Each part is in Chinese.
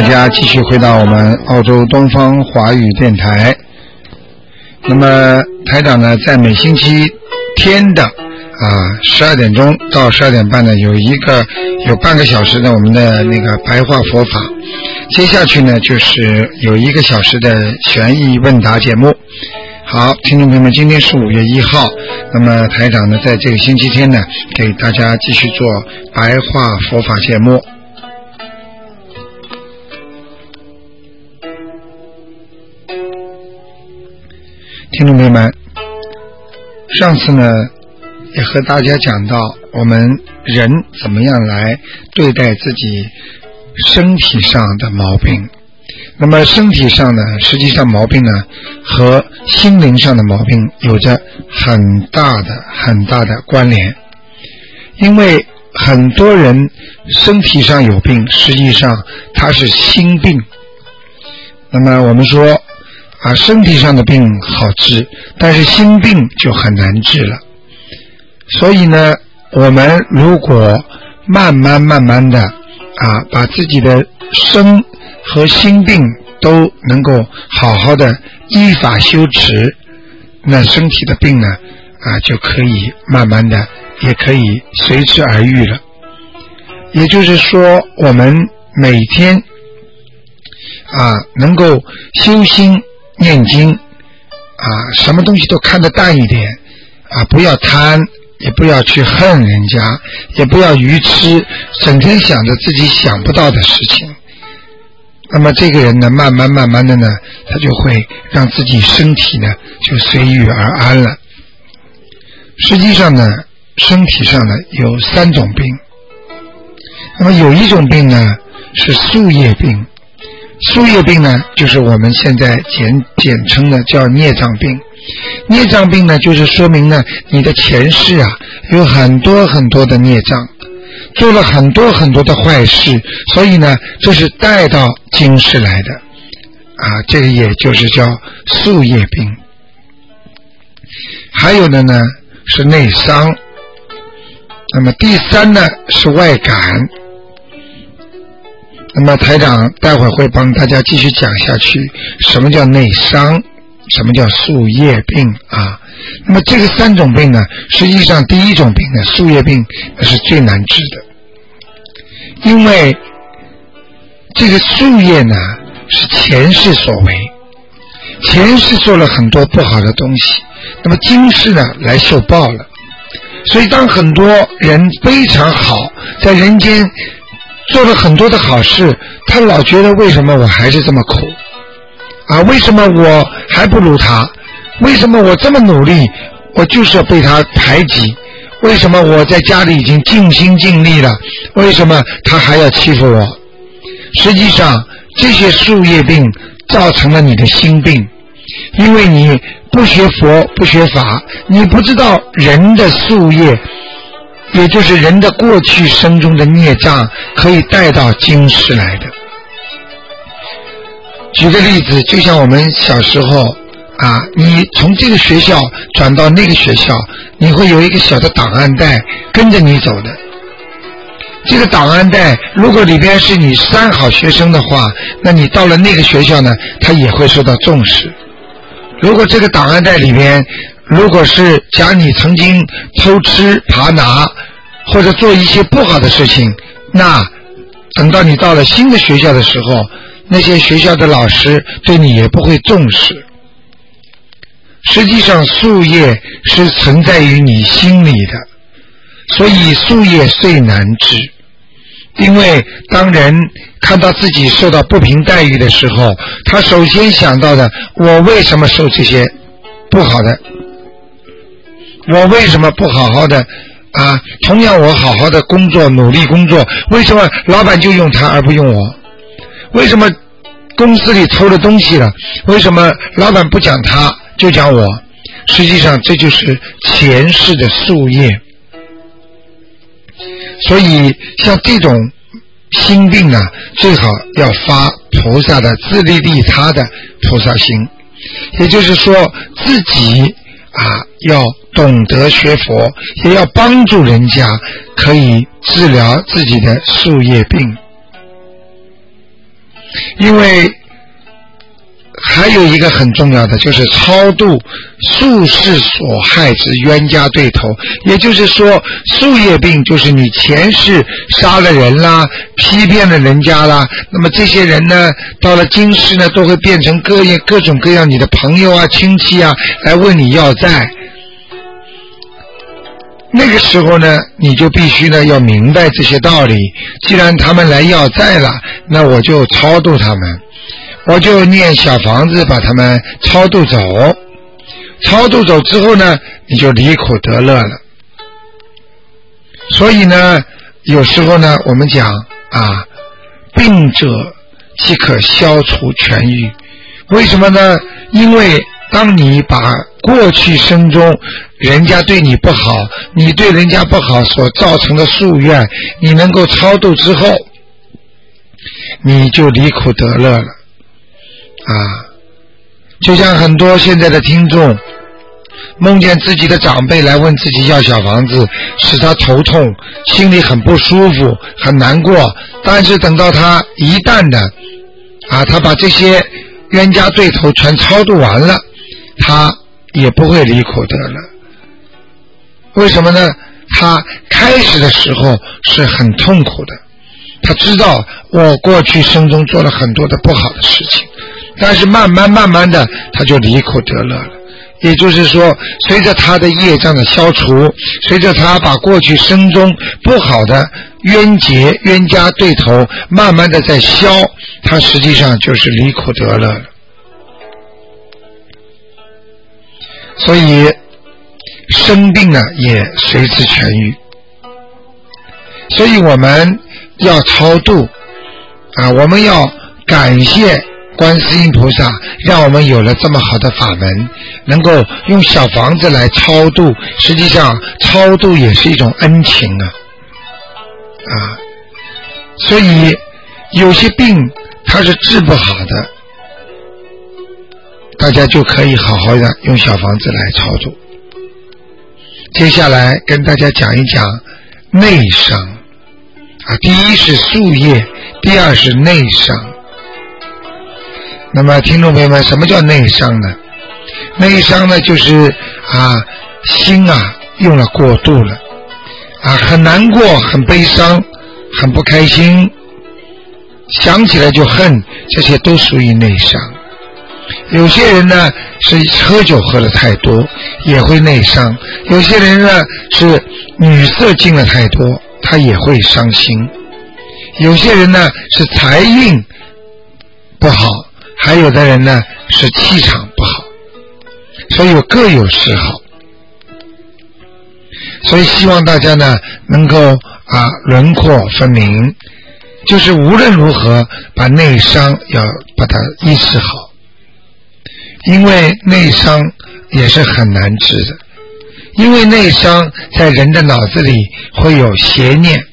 大家继续回到我们澳洲东方华语电台。那么台长呢，在每星期天的啊十二点钟到十二点半呢，有一个有半个小时的我们的那个白话佛法。接下去呢，就是有一个小时的悬疑问答节目。好，听众朋友们，今天是五月一号，那么台长呢，在这个星期天呢，给大家继续做白话佛法节目。听众朋友们，上次呢也和大家讲到，我们人怎么样来对待自己身体上的毛病。那么身体上呢，实际上毛病呢和心灵上的毛病有着很大的很大的关联，因为很多人身体上有病，实际上他是心病。那么我们说啊，身体上的病好治，但是心病就很难治了。所以呢，我们如果慢慢慢慢的啊，把自己的身和心病都能够好好的依法修持，那身体的病呢啊就可以慢慢的也可以随之而愈了。也就是说，我们每天啊能够修心念经啊，什么东西都看得淡一点啊，不要贪，也不要去恨人家，也不要愚痴，整天想着自己想不到的事情。那么这个人呢，慢慢慢慢的呢，他就会让自己身体呢就随遇而安了。实际上呢，身体上呢有三种病。那么有一种病呢是宿业病，宿业病呢就是我们现在简简称的叫孽障病。孽障病呢就是说明呢你的前世啊有很多很多的孽障。做了很多很多的坏事，所以呢，这是带到今世来的，啊，这个也就是叫宿业病。还有的呢是内伤，那么第三呢是外感。那么台长待会儿会帮大家继续讲下去，什么叫内伤，什么叫树叶病啊？那么这个三种病呢，实际上第一种病呢，树叶病那是最难治的。因为这个树叶呢是前世所为，前世做了很多不好的东西，那么今世呢来受报了。所以当很多人非常好，在人间做了很多的好事，他老觉得为什么我还是这么苦啊？为什么我还不如他？为什么我这么努力，我就是要被他排挤？为什么我在家里已经尽心尽力了？为什么他还要欺负我？实际上，这些树叶病造成了你的心病，因为你不学佛不学法，你不知道人的树叶，也就是人的过去生中的孽障，可以带到今世来的。举个例子，就像我们小时候。啊，你从这个学校转到那个学校，你会有一个小的档案袋跟着你走的。这个档案袋如果里边是你三好学生的话，那你到了那个学校呢，他也会受到重视。如果这个档案袋里边如果是讲你曾经偷吃、扒拿或者做一些不好的事情，那等到你到了新的学校的时候，那些学校的老师对你也不会重视。实际上，树叶是存在于你心里的，所以树叶最难治。因为当人看到自己受到不平待遇的时候，他首先想到的：我为什么受这些不好的？我为什么不好好的啊，同样我好好的工作，努力工作，为什么老板就用他而不用我？为什么公司里偷了东西了？为什么老板不讲他，就讲我？实际上这就是前世的宿业。所以像这种心病啊，最好要发菩萨的自利利他的菩萨心，也就是说自己啊要懂得学佛，也要帮助人家，可以治疗自己的树叶病，因为。还有一个很重要的，就是超度宿世所害之冤家对头。也就是说，宿业病就是你前世杀了人啦，欺骗了人家啦。那么这些人呢，到了今世呢，都会变成各样各种各样你的朋友啊、亲戚啊，来问你要债。那个时候呢，你就必须呢要明白这些道理。既然他们来要债了，那我就超度他们。我就念小房子把他们超度走，超度走之后呢，你就离苦得乐了。所以呢，有时候呢，我们讲啊，病者即可消除痊愈。为什么呢？因为当你把过去生中人家对你不好，你对人家不好所造成的夙愿，你能够超度之后，你就离苦得乐了。啊，就像很多现在的听众梦见自己的长辈来问自己要小房子，使他头痛，心里很不舒服，很难过。但是等到他一旦的啊，他把这些冤家对头全超度完了，他也不会离苦得乐。为什么呢？他开始的时候是很痛苦的，他知道我过去生中做了很多的不好的事情。但是慢慢慢慢的，他就离苦得乐了。也就是说，随着他的业障的消除，随着他把过去生中不好的冤结、冤家对头慢慢的在消，他实际上就是离苦得乐了。所以生病呢，也随之痊愈。所以我们要超度啊，我们要感谢。观世音菩萨让我们有了这么好的法门，能够用小房子来超度。实际上，超度也是一种恩情啊，啊，所以有些病它是治不好的，大家就可以好好的用小房子来超度。接下来跟大家讲一讲内伤啊，第一是树叶，第二是内伤。那么，听众朋友们，什么叫内伤呢？内伤呢，就是啊，心啊用了过度了，啊，很难过，很悲伤，很不开心，想起来就恨，这些都属于内伤。有些人呢是喝酒喝的太多，也会内伤；有些人呢是女色进了太多，他也会伤心；有些人呢是财运不好。还有的人呢是气场不好，所以各有嗜好，所以希望大家呢能够啊轮廓分明，就是无论如何把内伤要把它医治好，因为内伤也是很难治的，因为内伤在人的脑子里会有邪念。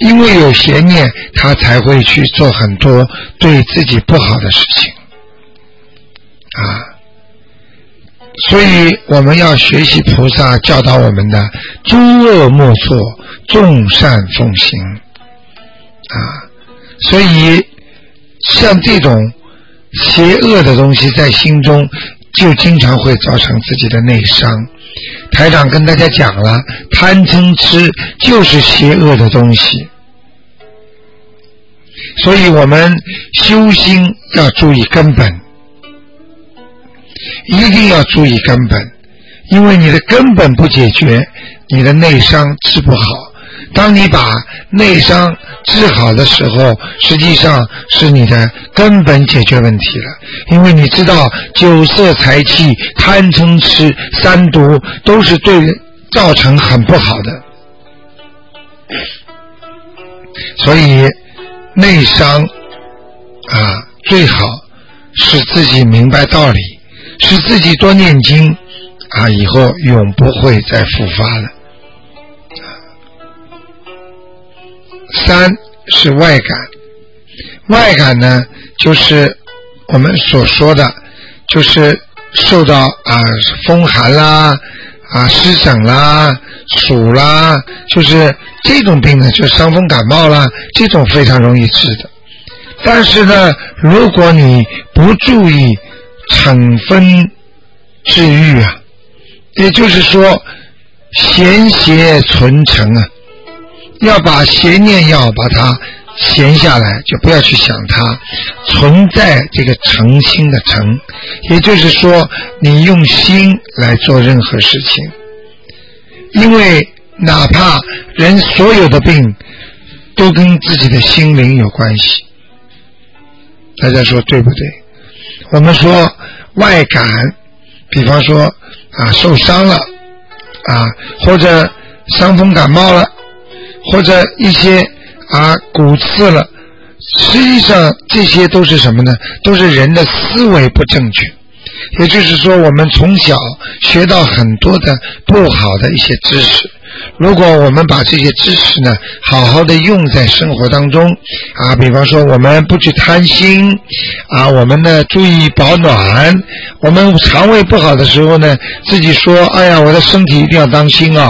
因为有邪念，他才会去做很多对自己不好的事情，啊，所以我们要学习菩萨教导我们的“诸恶莫作，众善奉行”，啊，所以像这种邪恶的东西在心中，就经常会造成自己的内伤。台长跟大家讲了，贪嗔痴就是邪恶的东西，所以我们修心要注意根本，一定要注意根本，因为你的根本不解决，你的内伤治不好。当你把内伤治好的时候，实际上是你的根本解决问题了。因为你知道，酒色财气、贪嗔痴三毒都是对造成很不好的。所以内伤啊，最好使自己明白道理，使自己多念经啊，以后永不会再复发了。三是外感，外感呢，就是我们所说的，就是受到啊风寒啦、啊湿疹啦、暑啦，就是这种病呢，就伤风感冒啦，这种非常容易治的。但是呢，如果你不注意惩分治愈啊，也就是说闲邪存成啊。要把邪念要把它闲下来，就不要去想它存在这个诚心的诚，也就是说，你用心来做任何事情，因为哪怕人所有的病都跟自己的心灵有关系，大家说对不对？我们说外感，比方说啊受伤了啊，或者伤风感冒了。或者一些啊骨刺了，实际上这些都是什么呢？都是人的思维不正确。也就是说，我们从小学到很多的不好的一些知识。如果我们把这些知识呢，好好的用在生活当中啊，比方说我们不去贪心啊，我们呢注意保暖。我们肠胃不好的时候呢，自己说：“哎呀，我的身体一定要当心啊。”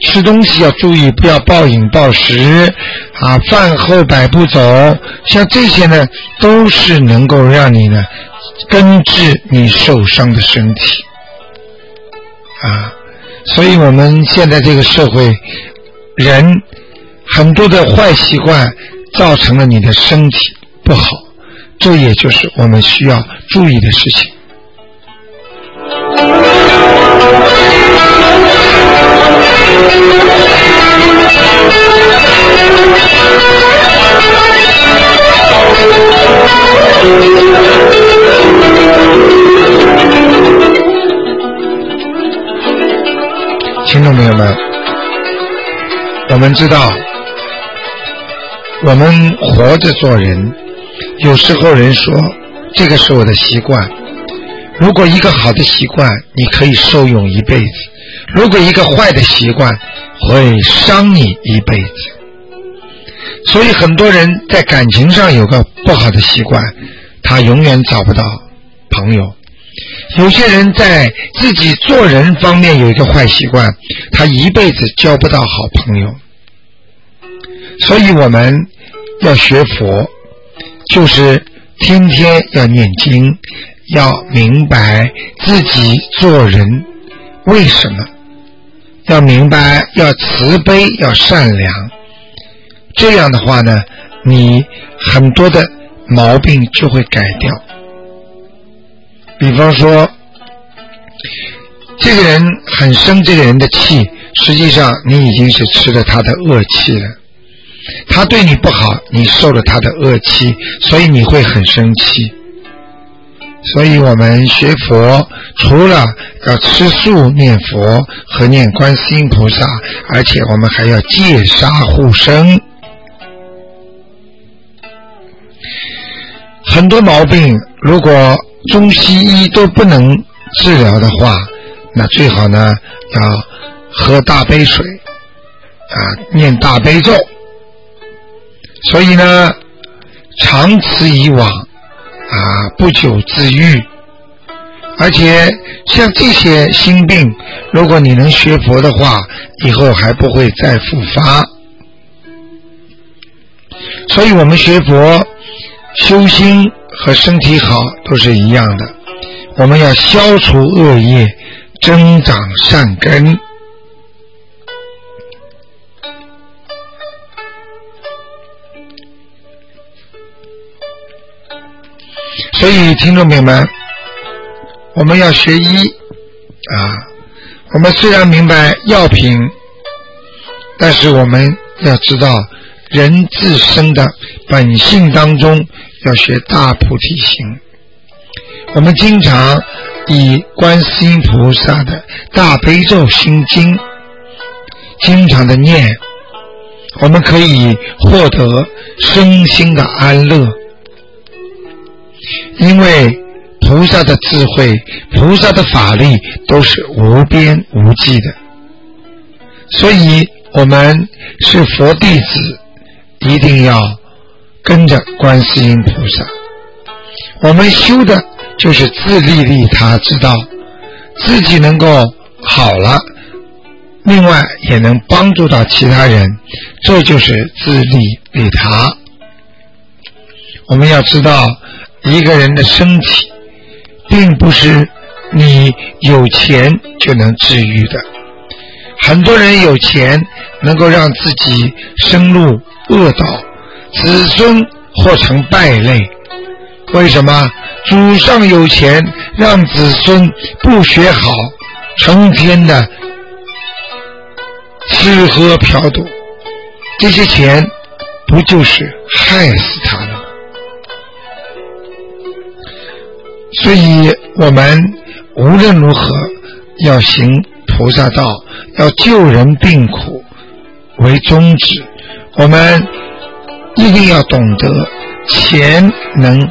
吃东西要注意，不要暴饮暴食啊！饭后百步走，像这些呢，都是能够让你呢根治你受伤的身体啊。所以我们现在这个社会，人很多的坏习惯造成了你的身体不好，这也就是我们需要注意的事情。听众朋友们，我们知道，我们活着做人，有时候人说这个是我的习惯。如果一个好的习惯，你可以受用一辈子；如果一个坏的习惯，会伤你一辈子。所以很多人在感情上有个不好的习惯，他永远找不到朋友。有些人在自己做人方面有一个坏习惯，他一辈子交不到好朋友。所以我们要学佛，就是天天要念经，要明白自己做人为什么，要明白要慈悲，要善良。这样的话呢，你很多的毛病就会改掉。比方说，这个人很生这个人的气，实际上你已经是吃了他的恶气了。他对你不好，你受了他的恶气，所以你会很生气。所以我们学佛，除了要吃素、念佛和念观世音菩萨，而且我们还要戒杀护生。很多毛病，如果中西医都不能治疗的话，那最好呢要喝大杯水，啊，念大悲咒。所以呢，长此以往，啊，不久自愈。而且像这些心病，如果你能学佛的话，以后还不会再复发。所以我们学佛修心。和身体好都是一样的，我们要消除恶业，增长善根。所以，听众朋友们，我们要学医啊。我们虽然明白药品，但是我们要知道人自身的本性当中。要学大菩提心，我们经常以观世音菩萨的大悲咒心经经常的念，我们可以获得身心的安乐。因为菩萨的智慧、菩萨的法力都是无边无际的，所以我们是佛弟子，一定要跟着观世音菩萨。我们修的就是自利利他之道，自己能够好了，另外也能帮助到其他人，这就是自利利他。我们要知道。一个人的身体，并不是你有钱就能治愈的。很多人有钱，能够让自己生入恶道，子孙或成败类。为什么？祖上有钱，让子孙不学好，成天的吃喝嫖赌，这些钱不就是害死他了？所以我们无论如何要行菩萨道，要救人病苦为宗旨。我们一定要懂得，钱能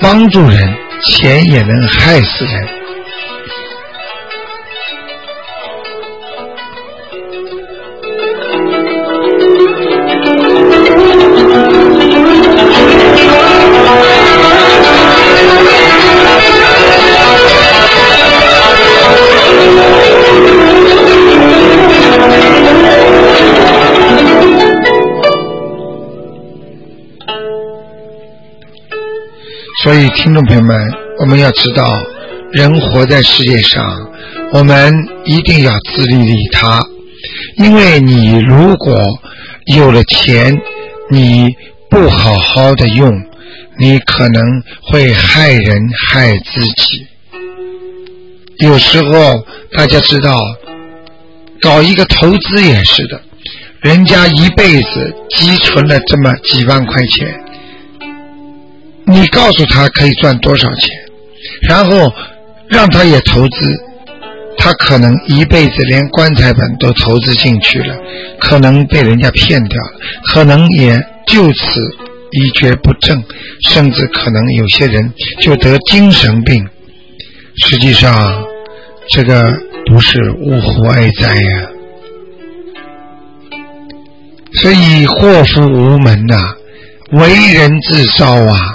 帮助人，钱也能害死人。所以，听众朋友们，我们要知道，人活在世界上，我们一定要自利利他。因为你如果有了钱，你不好好的用，你可能会害人害自己。有时候大家知道，搞一个投资也是的，人家一辈子积存了这么几万块钱。你告诉他可以赚多少钱，然后让他也投资，他可能一辈子连棺材本都投资进去了，可能被人家骗掉了，可能也就此一蹶不振，甚至可能有些人就得精神病。实际上，这个不是呜呼哀哉呀，所以祸福无门呐，为人自招啊。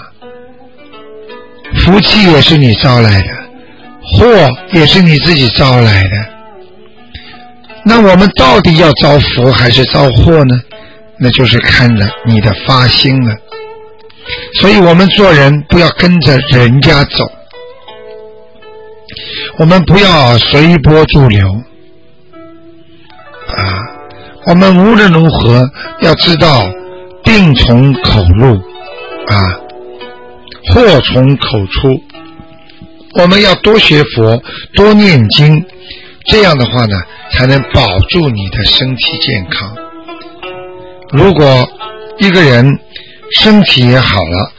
福气也是你招来的，祸也是你自己招来的。那我们到底要招福还是招祸呢？那就是看着你的发心了。所以我们做人不要跟着人家走，我们不要随波逐流啊！我们无论如何要知道病从口入啊。祸从口出，我们要多学佛，多念经，这样的话呢，才能保住你的身体健康。如果一个人身体也好了，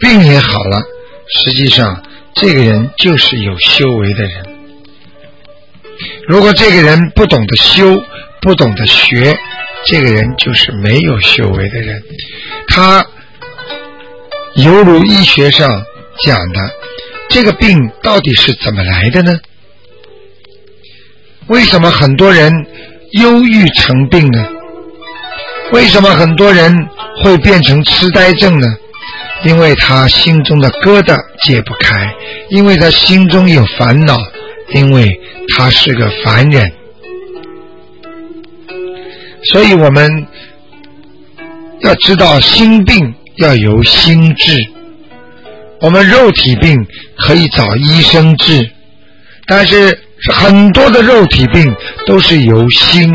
病也好了，实际上这个人就是有修为的人。如果这个人不懂得修，不懂得学，这个人就是没有修为的人。他。犹如医学上讲的，这个病到底是怎么来的呢？为什么很多人忧郁成病呢？为什么很多人会变成痴呆症呢？因为他心中的疙瘩解不开，因为他心中有烦恼，因为他是个凡人。所以我们要知道心病。要由心治，我们肉体病可以找医生治，但是很多的肉体病都是由心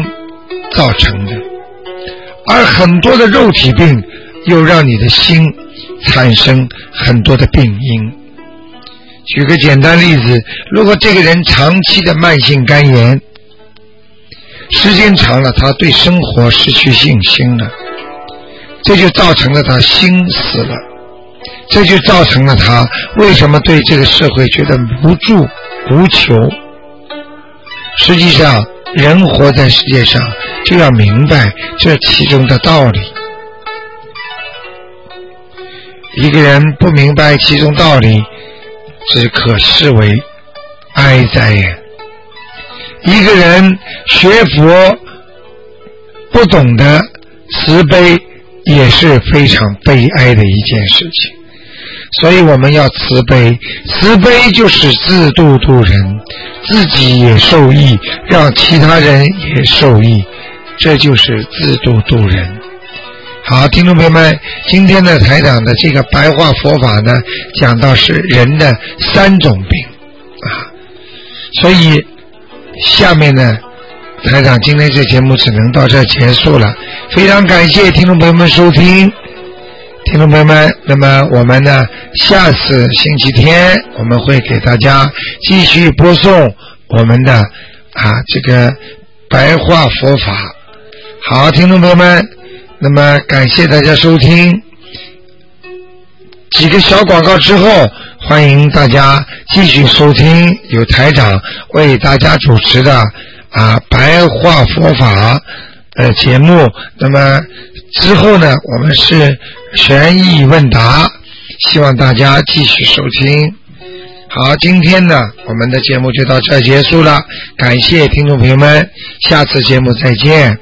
造成的，而很多的肉体病又让你的心产生很多的病因。举个简单例子，如果这个人长期的慢性肝炎，时间长了，他对生活失去信心了。这就造成了他心死了，这就造成了他为什么对这个社会觉得无助无求。实际上，人活在世界上，就要明白这其中的道理。一个人不明白其中道理，只可视为哀哉呀！一个人学佛不懂得慈悲，也是非常悲哀的一件事情。所以我们要慈悲，慈悲就是自度度人，自己也受益，让其他人也受益，这就是自度度人。好，听众朋友们，今天的台长的这个白话佛法呢，讲到是人的三种病啊，所以下面呢，台长今天这节目只能到这结束了，非常感谢听众朋友们收听。听众朋友们，那么我们呢？下次星期天我们会给大家继续播送我们的啊这个白话佛法。好，听众朋友们，那么感谢大家收听。几个小广告之后，欢迎大家继续收听由台长为大家主持的啊白话佛法呃节目。那么之后呢，我们是。悬疑问答，希望大家继续收听。好，今天呢，我们的节目就到这结束了，感谢听众朋友们，下次节目再见。